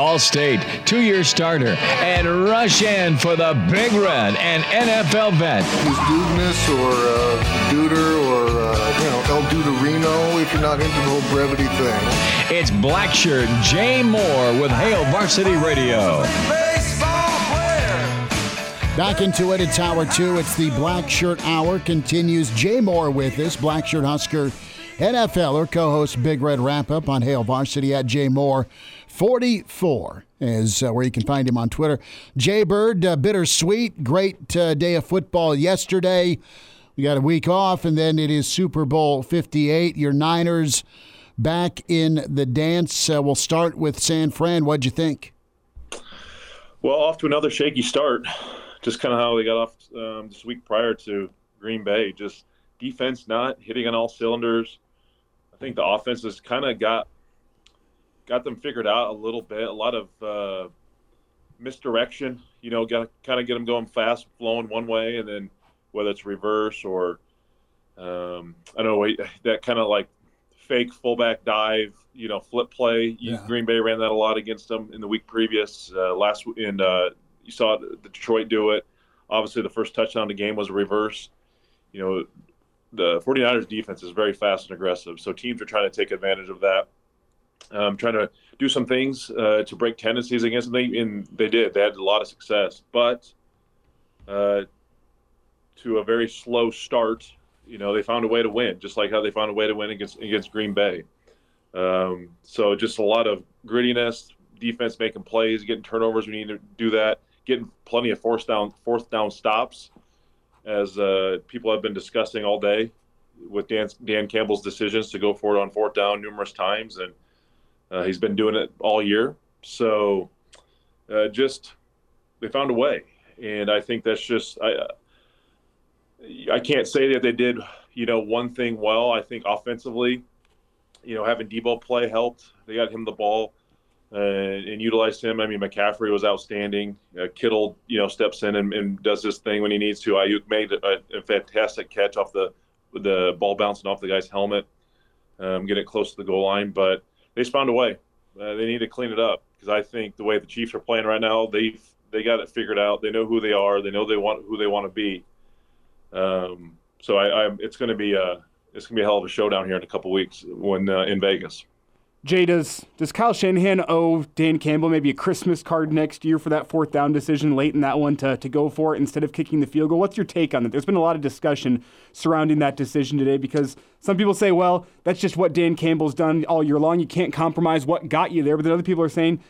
All-State, two-year starter, and rush in for the Big Red and NFL vet. Use Dudness or uh, Duder or, uh, you know, El Duderino if you're not into the whole brevity thing. It's Black Shirt Jay Moore with Hail Varsity Radio. Back into it, it's hour two. It's the Black Shirt Hour. Continues Jay Moore with us, Black Shirt Husker NFL, or co host Big Red Wrap Up on Hail Varsity at Jay Moore. 44 is uh, where you can find him on Twitter. Jay Bird, uh, bittersweet. Great uh, day of football yesterday. We got a week off, and then it is Super Bowl 58. Your Niners back in the dance. Uh, we'll start with San Fran. What'd you think? Well, off to another shaky start. Just kind of how they got off um, this week prior to Green Bay. Just defense not hitting on all cylinders. I think the offense has kind of got got them figured out a little bit. A lot of uh, misdirection, you know, got to kind of get them going fast, flowing one way, and then whether it's reverse or um, I don't know that kind of like fake fullback dive, you know, flip play. Yeah. Green Bay ran that a lot against them in the week previous. Uh, last in uh, you saw the Detroit do it. Obviously, the first touchdown of the game was a reverse. You know, the 49ers defense is very fast and aggressive, so teams are trying to take advantage of that um, trying to do some things uh, to break tendencies against them, and they did. They had a lot of success, but uh, to a very slow start, you know, they found a way to win, just like how they found a way to win against against Green Bay. Um, so just a lot of grittiness, defense making plays, getting turnovers. We need to do that. Getting plenty of fourth down fourth down stops, as uh, people have been discussing all day with Dan Dan Campbell's decisions to go for it on fourth down numerous times and uh, he's been doing it all year. So uh, just they found a way, and I think that's just I. I can't say that they did, you know, one thing well. I think offensively, you know, having Deebo play helped. They got him the ball uh, and utilized him. I mean, McCaffrey was outstanding. Uh, Kittle, you know, steps in and, and, does this thing when he needs to. Aiyuk made a, a, fantastic catch off the the ball bouncing off the guy's helmet, um, getting it close to the goal line. But they just found a way. Uh, they need to clean it up because I think the way the Chiefs are playing right now, they they got it figured out. They know who they are. They know they want who they want to be. Um, so I, I it's going to be a it's going to be a hell of a showdown here in a couple weeks when uh, in Vegas. Jay, does does Kyle Shanahan owe Dan Campbell maybe a Christmas card next year for that fourth down decision late in that one to, to go for it instead of kicking the field goal? What's your take on that? There's been a lot of discussion surrounding that decision today because some people say, well, that's just what Dan Campbell's done all year long. You can't compromise what got you there. But then other people are saying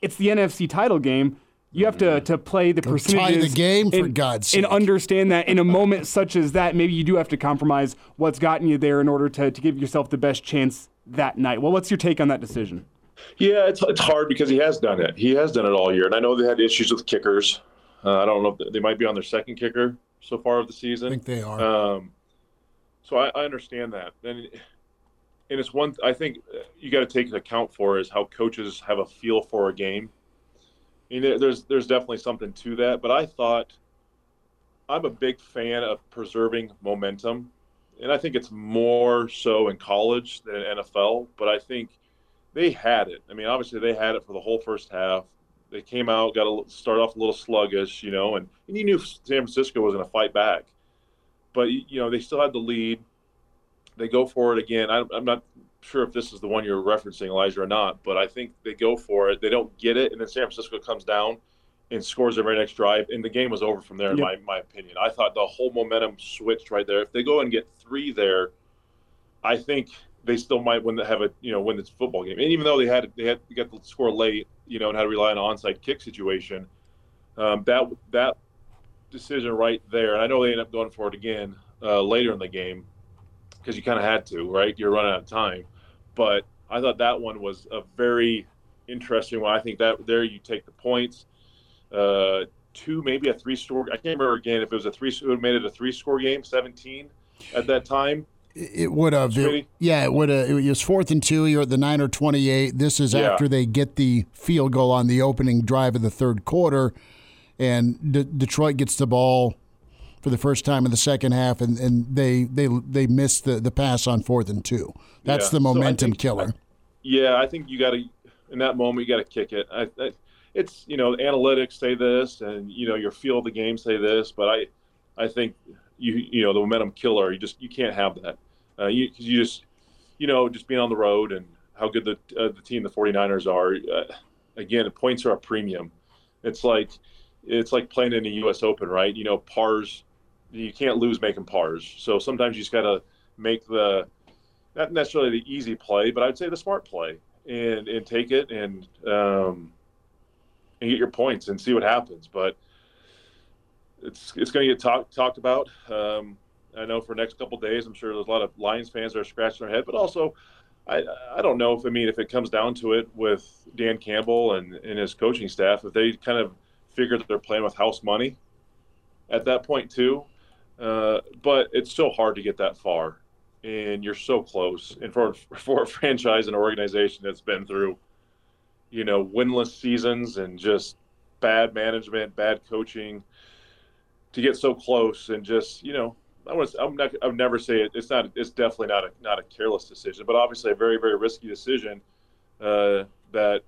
it's the NFC title game. You have to, to play the percentages. Tie the game for and, God's sake. And understand that in a moment such as that, maybe you do have to compromise what's gotten you there in order to, to give yourself the best chance that night. Well, what's your take on that decision? Yeah, it's, it's hard because he has done it. He has done it all year. And I know they had issues with kickers. Uh, I don't know if they might be on their second kicker so far of the season. I think they are. Um, so I, I, understand that. And, and it's one, I think you got to take account for is how coaches have a feel for a game. I mean, there's, there's definitely something to that. But I thought I'm a big fan of preserving momentum and I think it's more so in college than NFL. But I think they had it. I mean, obviously they had it for the whole first half. They came out, got to start off a little sluggish, you know, and, and you knew San Francisco was going to fight back. But you know, they still had the lead. They go for it again. I, I'm not sure if this is the one you're referencing, Elijah, or not. But I think they go for it. They don't get it, and then San Francisco comes down and scores the very next drive, and the game was over from there. In yep. my my opinion, I thought the whole momentum switched right there. If they go and get three there, I think they still might win. Have a you know win this football game. And even though they had they had to get the score late, you know, and had to rely on an onside kick situation, um, that that decision right there. And I know they ended up going for it again uh, later in the game because you kind of had to, right? You're running out of time, but I thought that one was a very interesting one. I think that there you take the points. Uh, two, maybe a three score. I can't remember again if it was a three. It made it a three score game, seventeen at that time. It would have. It, yeah, it would have. It was fourth and two. You're at the nine or 28. This is yeah. after they get the field goal on the opening drive of the third quarter, and D- Detroit gets the ball for the first time in the second half, and, and they they they miss the, the pass on fourth and two. That's yeah. the momentum so think, killer. I, yeah, I think you got to in that moment you got to kick it. I, I, it's you know analytics say this, and you know your feel of the game say this, but I I think you you know the momentum killer. You just you can't have that uh, you, you just, you know, just being on the road and how good the uh, the team the 49ers are. Uh, again, points are a premium. It's like it's like playing in the U.S. Open, right? You know, pars. You can't lose making pars. So sometimes you just got to make the not necessarily the easy play, but I'd say the smart play and and take it and um, and get your points and see what happens. But it's it's going to get talked talked about. Um, I know for the next couple days, I'm sure there's a lot of Lions fans that are scratching their head, but also, I I don't know if I mean if it comes down to it with Dan Campbell and, and his coaching staff, if they kind of figure that they're playing with house money at that point too, uh, but it's so hard to get that far, and you're so close. And for for a franchise and organization that's been through, you know, winless seasons and just bad management, bad coaching, to get so close and just you know I was I'm not I would never say it, it's not it's definitely not a not a careless decision, but obviously a very very risky decision uh, that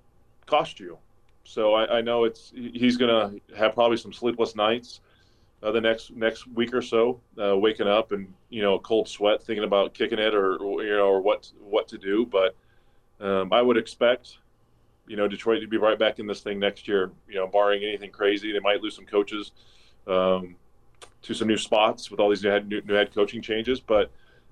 cost you. So I, I, know it's he's gonna have probably some sleepless nights uh, the next next week or so, uh, waking up and you know a cold sweat thinking about kicking it or, you know or what what to do. But um, I would expect you know Detroit to be right back in this thing next year. You know, barring anything crazy, they might lose some coaches. Um, to some new spots with all these new head, new, new head coaching changes. But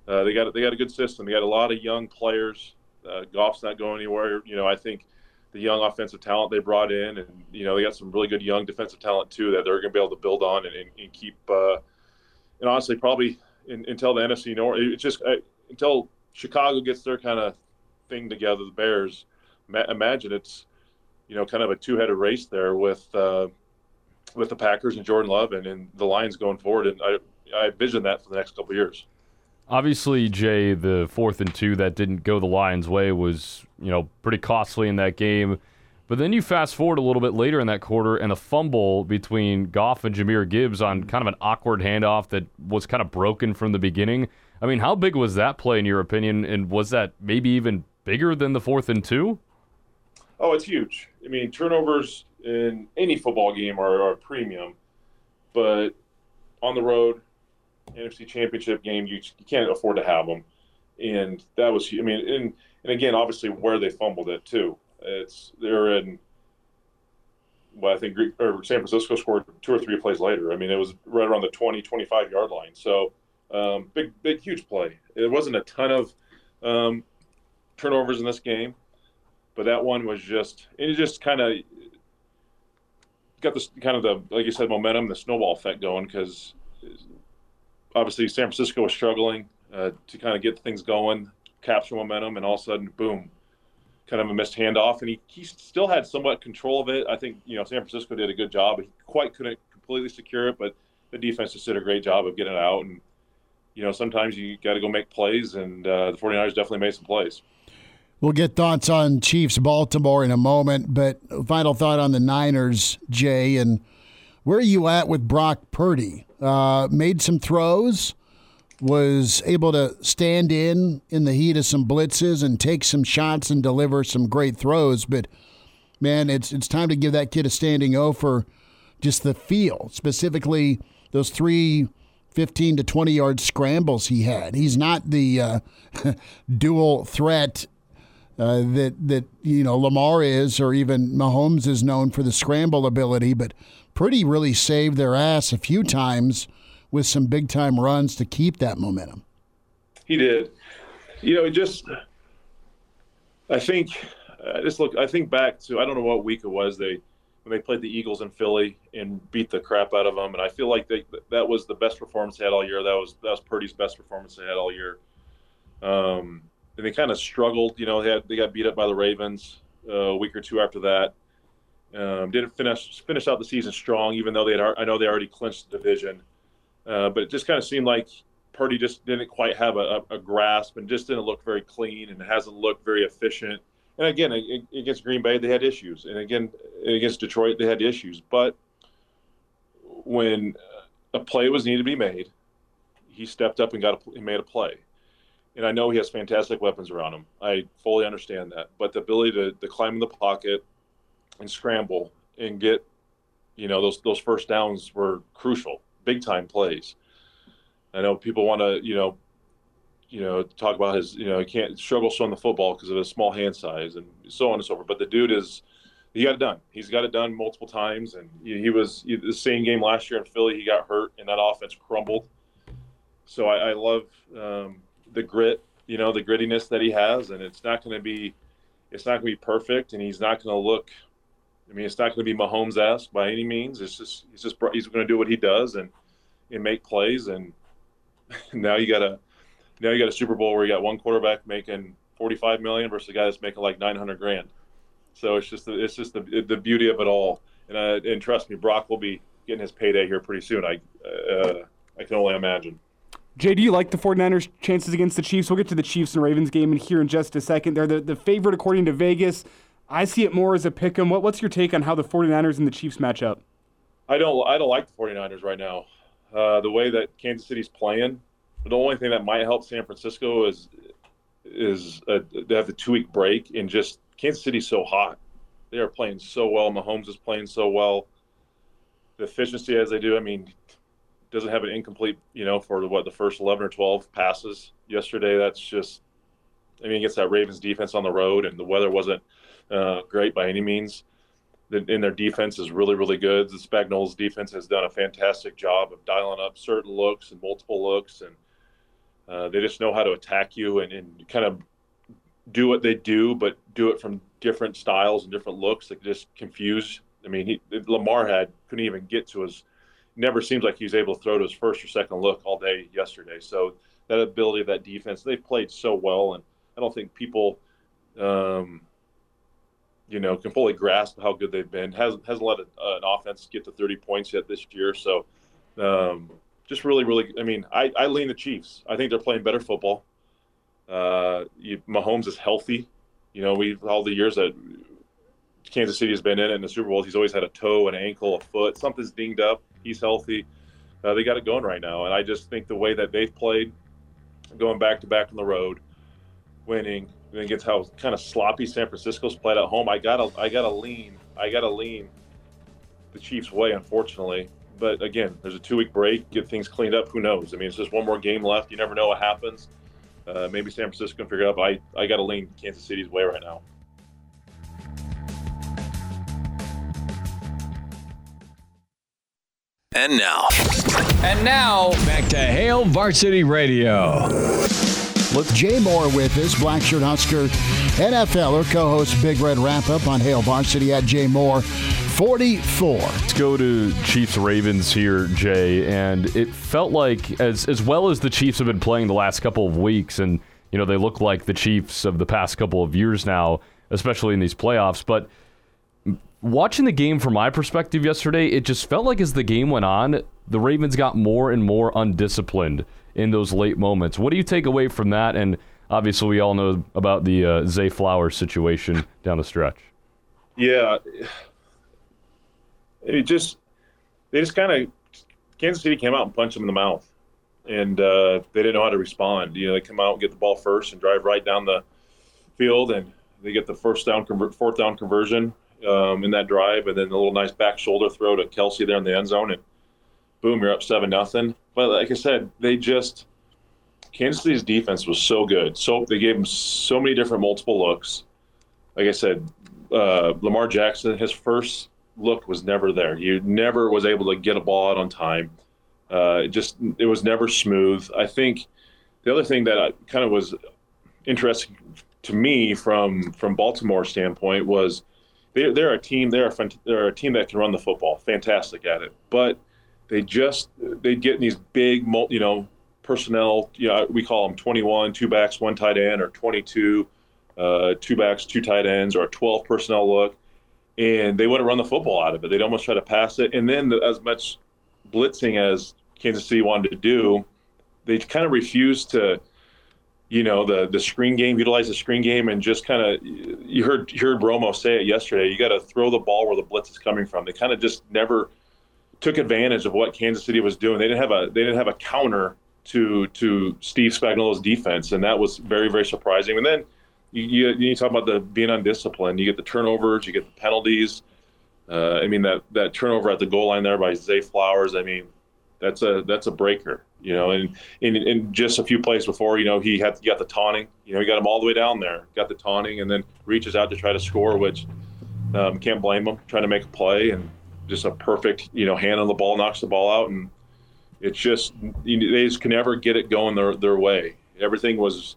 uh, they got they got a good system. They got a lot of young players. Uh, Goff's not going anywhere. You know, I think the young offensive talent they brought in, and you know, they got some really good young defensive talent too that they're going to be able to build on and, and, and keep. Uh, and honestly, probably in, until the NFC North, it's just uh, until Chicago gets their kind of thing together. The Bears, ma- imagine it's you know kind of a two-headed race there with uh, with the Packers and Jordan Love and, and the Lions going forward. And I, I envision that for the next couple years. Obviously, Jay, the fourth and two that didn't go the Lions' way was, you know, pretty costly in that game. But then you fast forward a little bit later in that quarter, and a fumble between Goff and Jahmyr Gibbs on kind of an awkward handoff that was kind of broken from the beginning. I mean, how big was that play in your opinion? And was that maybe even bigger than the fourth and two? Oh, it's huge. I mean, turnovers in any football game are, are premium, but on the road, NFC Championship game, you, you can't afford to have them. And that was, I mean, and, and again, obviously where they fumbled it too. It's they're in. Well, I think or San Francisco scored two or three plays later. I mean, it was right around the 20, 25 yard line. So um, big, big, huge play. It wasn't a ton of um, turnovers in this game, but that one was just it just kind of got this kind of the like you said momentum, the snowball effect going because obviously San Francisco was struggling uh, to kind of get things going, capture momentum, and all of a sudden, boom, kind of a missed handoff, and he, he still had somewhat control of it. I think you know San Francisco did a good job. He quite couldn't completely secure it, but the defense just did a great job of getting it out. And you know sometimes you got to go make plays, and uh, the 49ers definitely made some plays. We'll get thoughts on Chiefs Baltimore in a moment, but final thought on the Niners, Jay, and where are you at with Brock Purdy? Uh, made some throws, was able to stand in in the heat of some blitzes and take some shots and deliver some great throws, but man, it's it's time to give that kid a standing O for just the feel, specifically those three 15 to 20 yard scrambles he had. He's not the uh, dual threat uh, that that you know Lamar is, or even Mahomes is known for the scramble ability, but Purdy really saved their ass a few times with some big time runs to keep that momentum. He did. You know, just I think uh, just look. I think back to I don't know what week it was they when they played the Eagles in Philly and beat the crap out of them, and I feel like they, that was the best performance they had all year. That was that was Purdy's best performance they had all year. Um, and they kind of struggled. You know, they had they got beat up by the Ravens uh, a week or two after that. Um, didn't finish finish out the season strong, even though they had. I know they already clinched the division, uh, but it just kind of seemed like Purdy just didn't quite have a, a, grasp and just didn't look very clean and hasn't looked very efficient. And again, against Green Bay, they had issues, and again against Detroit, they had issues. But when a play was needed to be made, he stepped up and got a, he made a play and I know he has fantastic weapons around him. I fully understand that. But the ability to, to climb in the pocket and scramble and get, you know, those those first downs were crucial, big time plays. I know people want to, you know, you know, talk about his, you know, he can't struggle throwing the football because of his small hand size and so on and so forth. But the dude is, he got it done. He's got it done multiple times, and he, he was he, the same game last year in Philly. He got hurt, and that offense crumbled. So I, I love um, the grit, you know, the grittiness that he has, and it's not going to be, it's not going to be perfect, and he's not going to look. I mean, it's not going to be Mahomes-esque by any means. It's just he's just he's going to do what he does and and make plays. And now you got a now you got a Super Bowl where you got one quarterback making 45 million versus a guy that's making like 900 grand. So it's just it's just the the beauty of it all. And uh, and trust me, Brock will be getting his payday here pretty soon. I uh, I can only imagine. Jay, do you like the 49ers' chances against the Chiefs? We'll get to the Chiefs and Ravens game in here in just a second. They're the, the favorite according to Vegas. I see it more as a pick 'em. What, what's your take on how the 49ers and the Chiefs match up? I don't I don't like the 49ers right now. Uh, the way that Kansas City's playing, the only thing that might help San Francisco is is uh, they have the two week break and just Kansas City's so hot. They are playing so well. Mahomes is playing so well. The efficiency as they do. I mean, doesn't have an incomplete, you know, for what the first 11 or 12 passes yesterday. That's just, I mean, against that Ravens defense on the road, and the weather wasn't uh, great by any means. In their defense is really, really good. The Spagnuolo's defense has done a fantastic job of dialing up certain looks and multiple looks, and uh, they just know how to attack you and, and kind of do what they do, but do it from different styles and different looks that just confuse. I mean, he, Lamar had couldn't even get to his never seems like he's able to throw to his first or second look all day yesterday. So that ability of that defense, they've played so well, and I don't think people, um, you know, can fully grasp how good they've been. hasn't hasn't let an offense get to 30 points yet this year. So um, just really, really, I mean, I, I lean the Chiefs. I think they're playing better football. Uh, you, Mahomes is healthy. You know, we all the years that Kansas City has been in it in the Super Bowl, he's always had a toe, an ankle, a foot, something's dinged up he's healthy. Uh, they got it going right now, and I just think the way that they've played, going back to back on the road, winning, and against how kind of sloppy San Francisco's played at home, I gotta I gotta lean I gotta lean the Chiefs' way, unfortunately. But again, there's a two week break, get things cleaned up. Who knows? I mean, it's just one more game left. You never know what happens. Uh, maybe San Francisco can figure it out. I I got to lean Kansas City's way right now. And now. And now, back to Hail Varsity Radio. With Jay Moore with us, Blackshirt Husker NFLer, co-host Big Red Wrap Up on Hail Varsity at Jay Moore. 44. Let's go to Chiefs Ravens here, Jay. And it felt like, as as well as the Chiefs have been playing the last couple of weeks, and you know they look like the Chiefs of the past couple of years now, especially in these playoffs. But watching the game from my perspective yesterday, it just felt like as the game went on, the Ravens got more and more undisciplined in those late moments. What do you take away from that? And obviously, we all know about the uh, Zay Flowers situation down the stretch. Yeah, it just they just kind of Kansas City came out and punched them in the mouth, and uh, they didn't know how to respond. You know, they come out and get the ball first and drive right down the field, and they get the first down, convert, fourth down conversion um, in that drive, and then a little nice back shoulder throw to Kelce there in the end zone, and boom, you're up seven nothing. But like I said, they just Kansas City's defense was so good. So they gave him so many different multiple looks. Like I said, uh, Lamar Jackson, his first look was never there. He never was able to get a ball out on time. Uh, it just it was never smooth. I think the other thing that kind of was interesting to me from from Baltimore standpoint was they're, they're a team. They're a they're a team that can run the football, fantastic at it. But they just they get in these big, you know, personnel. You know, we call them 21, two backs, one tight end, or 22, uh, two backs, two tight ends, or a 12 personnel look. And they wouldn't run the football out of it. They'd almost try to pass it. And then the, as much blitzing as Kansas City wanted to do, they kind of refused to, you know, the the screen game, utilize the screen game, and just kind of you heard you heard Romo say it yesterday. You got to throw the ball where the blitz is coming from. They kind of just never took advantage of what Kansas City was doing. They didn't have a they didn't have a counter to to Steve Spagnuolo's defense, and that was very very surprising. And then you, you, you talk about the being undisciplined. You get the turnovers, you get the penalties. Uh, I mean that that turnover at the goal line there by Zay Flowers. I mean that's a that's a breaker. You know, and in, just a few plays before, you know, he had got the taunting. You know, he got him all the way down there, got the taunting, and then reaches out to try to score, which um, can't blame him trying to make a play and just a perfect, you know, hand on the ball, knocks the ball out, and it's just they just can never get it going their their way. Everything was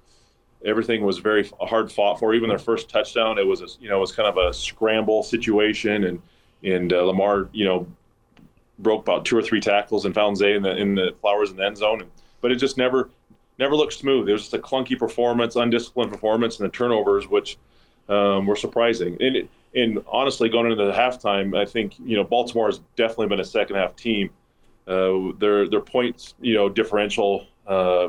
everything was very hard fought for. Even their first touchdown, it was a, you know it was kind of a scramble situation, and and uh, Lamar you know broke about two or three tackles and found Zay in the in the flowers in the end zone, and, but it just never never looked smooth. It was just a clunky performance, undisciplined performance, and the turnovers which um, were surprising. And and honestly, going into the halftime, I think you know Baltimore has definitely been a second half team. Uh, their their points you know differential uh,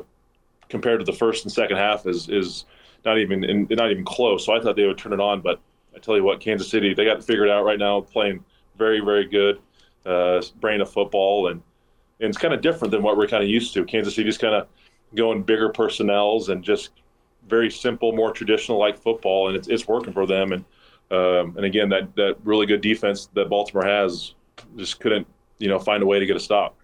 compared to the first and second half is is not even in, not even close. So I thought they would turn it on, but I tell you what, Kansas City they got it figured out right now, playing very very good uh, brand of football, and and it's kind of different than what we're kind of used to. Kansas City's kind of going bigger personnels and just very simple, more traditional like football, and it's it's working for them. And um, and again, that that really good defense that Baltimore has just couldn't you know find a way to get a stop.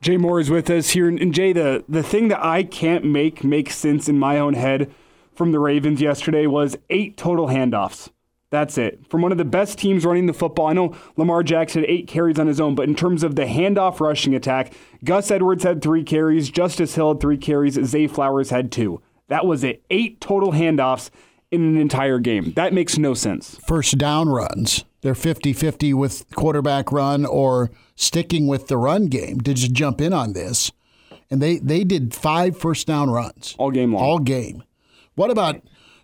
Jay Moore is with us here, and Jay, the the thing that I can't make make sense in my own head from the Ravens yesterday was eight total handoffs. That's it. From one of the best teams running the football, I know Lamar Jackson had eight carries on his own, but in terms of the handoff rushing attack, Gus Edwards had three carries, Justice Hill had three carries, Zay Flowers had two. That was it. Eight total handoffs in an entire game. That makes no sense. First down runs. They're 50 50 with quarterback run or sticking with the run game to just jump in on this. And they, they did five first down runs. All game long. All game. What about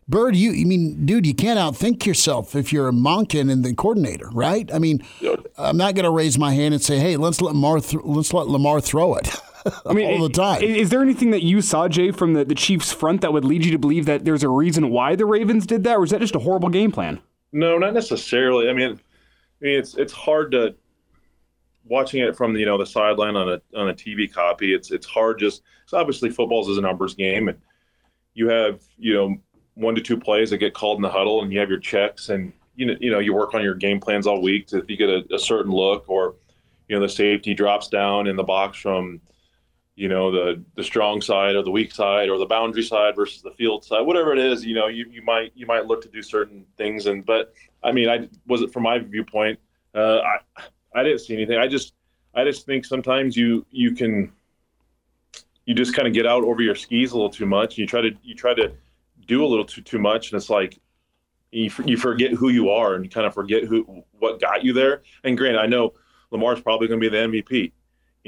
Bird? You, I mean, dude, you can't outthink yourself if you're a Monken and the coordinator, right? I mean, I'm not going to raise my hand and say, hey, let's let Lamar, th- let's let Lamar throw it. I mean, all the time. Is there anything that you saw, Jay, from the, the Chiefs' front that would lead you to believe that there's a reason why the Ravens did that, or is that just a horrible game plan? No, not necessarily. I mean, I mean, it's it's hard to watching it from the, you know the sideline on a on a TV copy. It's it's hard just. So obviously, football's is a numbers game, and you have you know one to two plays that get called in the huddle, and you have your checks, and you know you know you work on your game plans all week to if you get a, a certain look or you know the safety drops down in the box from you know the the strong side or the weak side or the boundary side versus the field side whatever it is you know you, you might you might look to do certain things. And but i mean i was it from my viewpoint uh, i i didn't see anything. I just i just think sometimes you you can you just kind of get out over your skis a little too much. You try to you try to do a little too too much and it's like you, you forget who you are and kind of forget who what got you there and granted i know lamar's probably going to be the mvp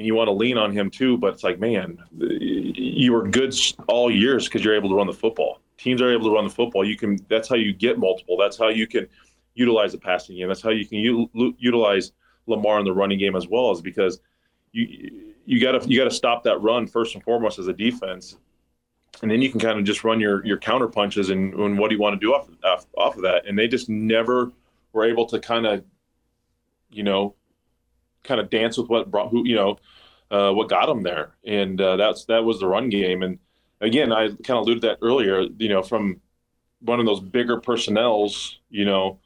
and you want to lean on him too. But it's like, man, you were good all years because you're able to run the football. Teams are able to run the football. You can. That's how you get multiple. That's how you can utilize the passing game. That's how you can u- utilize Lamar in the running game as well, is because you you got to you got to stop that run first and foremost as a defense, and then you can kind of just run your your counter punches and, and what do you want to do off, off off of that. And they just never were able to kind of, you know, kind of dance with what brought who you know uh, what got them there, and uh, that's that was the run game. And again, I kind of alluded that earlier. You know, from one of those bigger personnels, you know,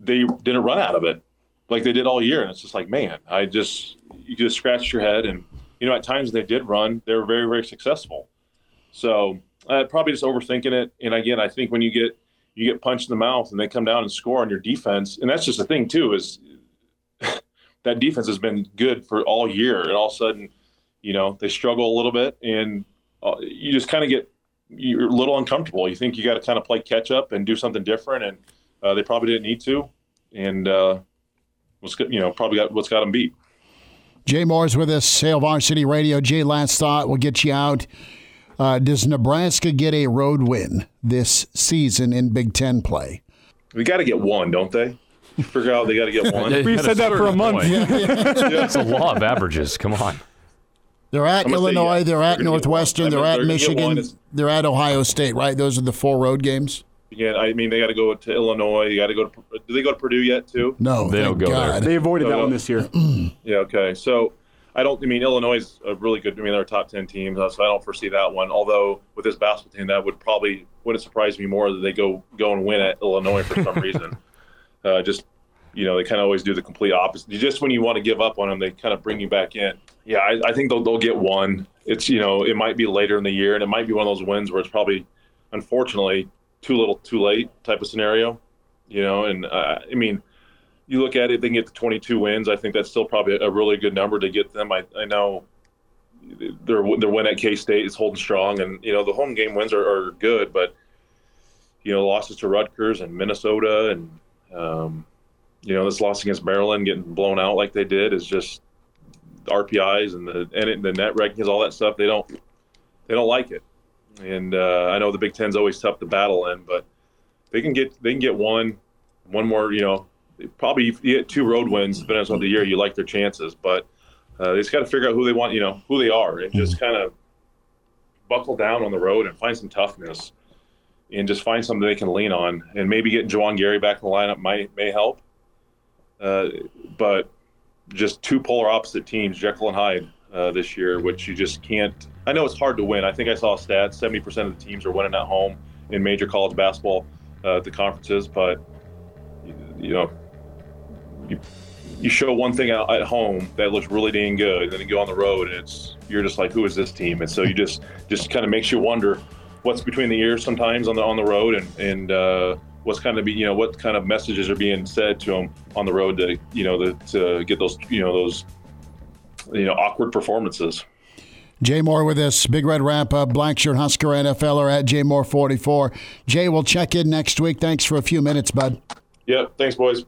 they didn't run out of it like they did all year, and it's just like, man, I just you just scratch your head, and you know, at times they did run, they were very very successful. So uh, probably just overthinking it. And again, I think when you get you get punched in the mouth and they come down and score on your defense, and that's just the thing too is that defense has been good for all year, and all of a sudden, you know, they struggle a little bit, and uh, you just kind of get you're a little uncomfortable. You think you got to kind of play catch up and do something different, and uh, they probably didn't need to, and uh, what's you know probably got what's got them beat. Jay Moore's with us, Hail Varsity Radio. Jay, last thought, we'll get you out. Uh, does Nebraska get a road win this season in Big Ten play? We got to get one, don't they? Figure out they got to get one. We've said that for a certain month. point. It's a law of averages. Come on. They're at I'm gonna say Illinois, yes. they're at They're Northwestern, they're I at mean, they're gonna get Michigan, one. They're at Ohio State, right? Those are the four road games? Again, I mean, they got to go to Illinois. You got to go to. Do they go to Purdue yet too? No, They thank don't go there. They avoided that one this year. Yeah. Okay. So I don't. I mean, Illinois is a really good. I mean, they're a top ten team, so I don't foresee that one. Although with this basketball team, that would probably wouldn't surprise me more that they go go and win at Illinois for some reason. Uh, just you know, they kind of always do the complete opposite. Just when you want to give up on them, they kind of bring you back in. Yeah, I, I think they'll they'll get one. It's you know, it might be later in the year, and it might be one of those wins where it's probably, unfortunately, too little, too late type of scenario. You know, and uh, I mean you look at it, they can get to 22 wins. I think that's still probably a really good number to get them. I, I know their their win at K State is holding strong, and you know the home game wins are, are good, but you know losses to Rutgers and Minnesota, and um, you know this loss against Maryland, getting blown out like they did, is just RPIs and the and the net rankings, all that stuff. They don't they don't like it, and uh, I know the Big Ten's always tough to battle in, but they can get they can get one one more you know probably if you get two road wins depending on the year you like their chances but uh, they just got to figure out who they want you know who they are and just kind of buckle down on the road and find some toughness and just find something they can lean on and maybe getting Juwan Gary back in the lineup might may help uh, but just two polar opposite teams Jekyll and Hyde uh, this year which you just can't I know it's hard to win. I think I saw stats 70% of the teams are winning at home in major college basketball uh, at the conferences but you know you you show one thing out at home that looks really dang good, and then you go on the road and it's you're just like, who is this team? And so you just just kind of makes you wonder what's between the ears sometimes on the on the road, and and uh, what's kind of be you know what kind of messages are being said to them on the road to you know to, to get those you know those you know awkward performances. Jay Moore with us, Big Red Wrap Up, Black Shirt Husker NFL or at Jay Moore 44. Jay, we'll check in next week. Thanks for a few minutes, bud. Yeah, thanks, boys.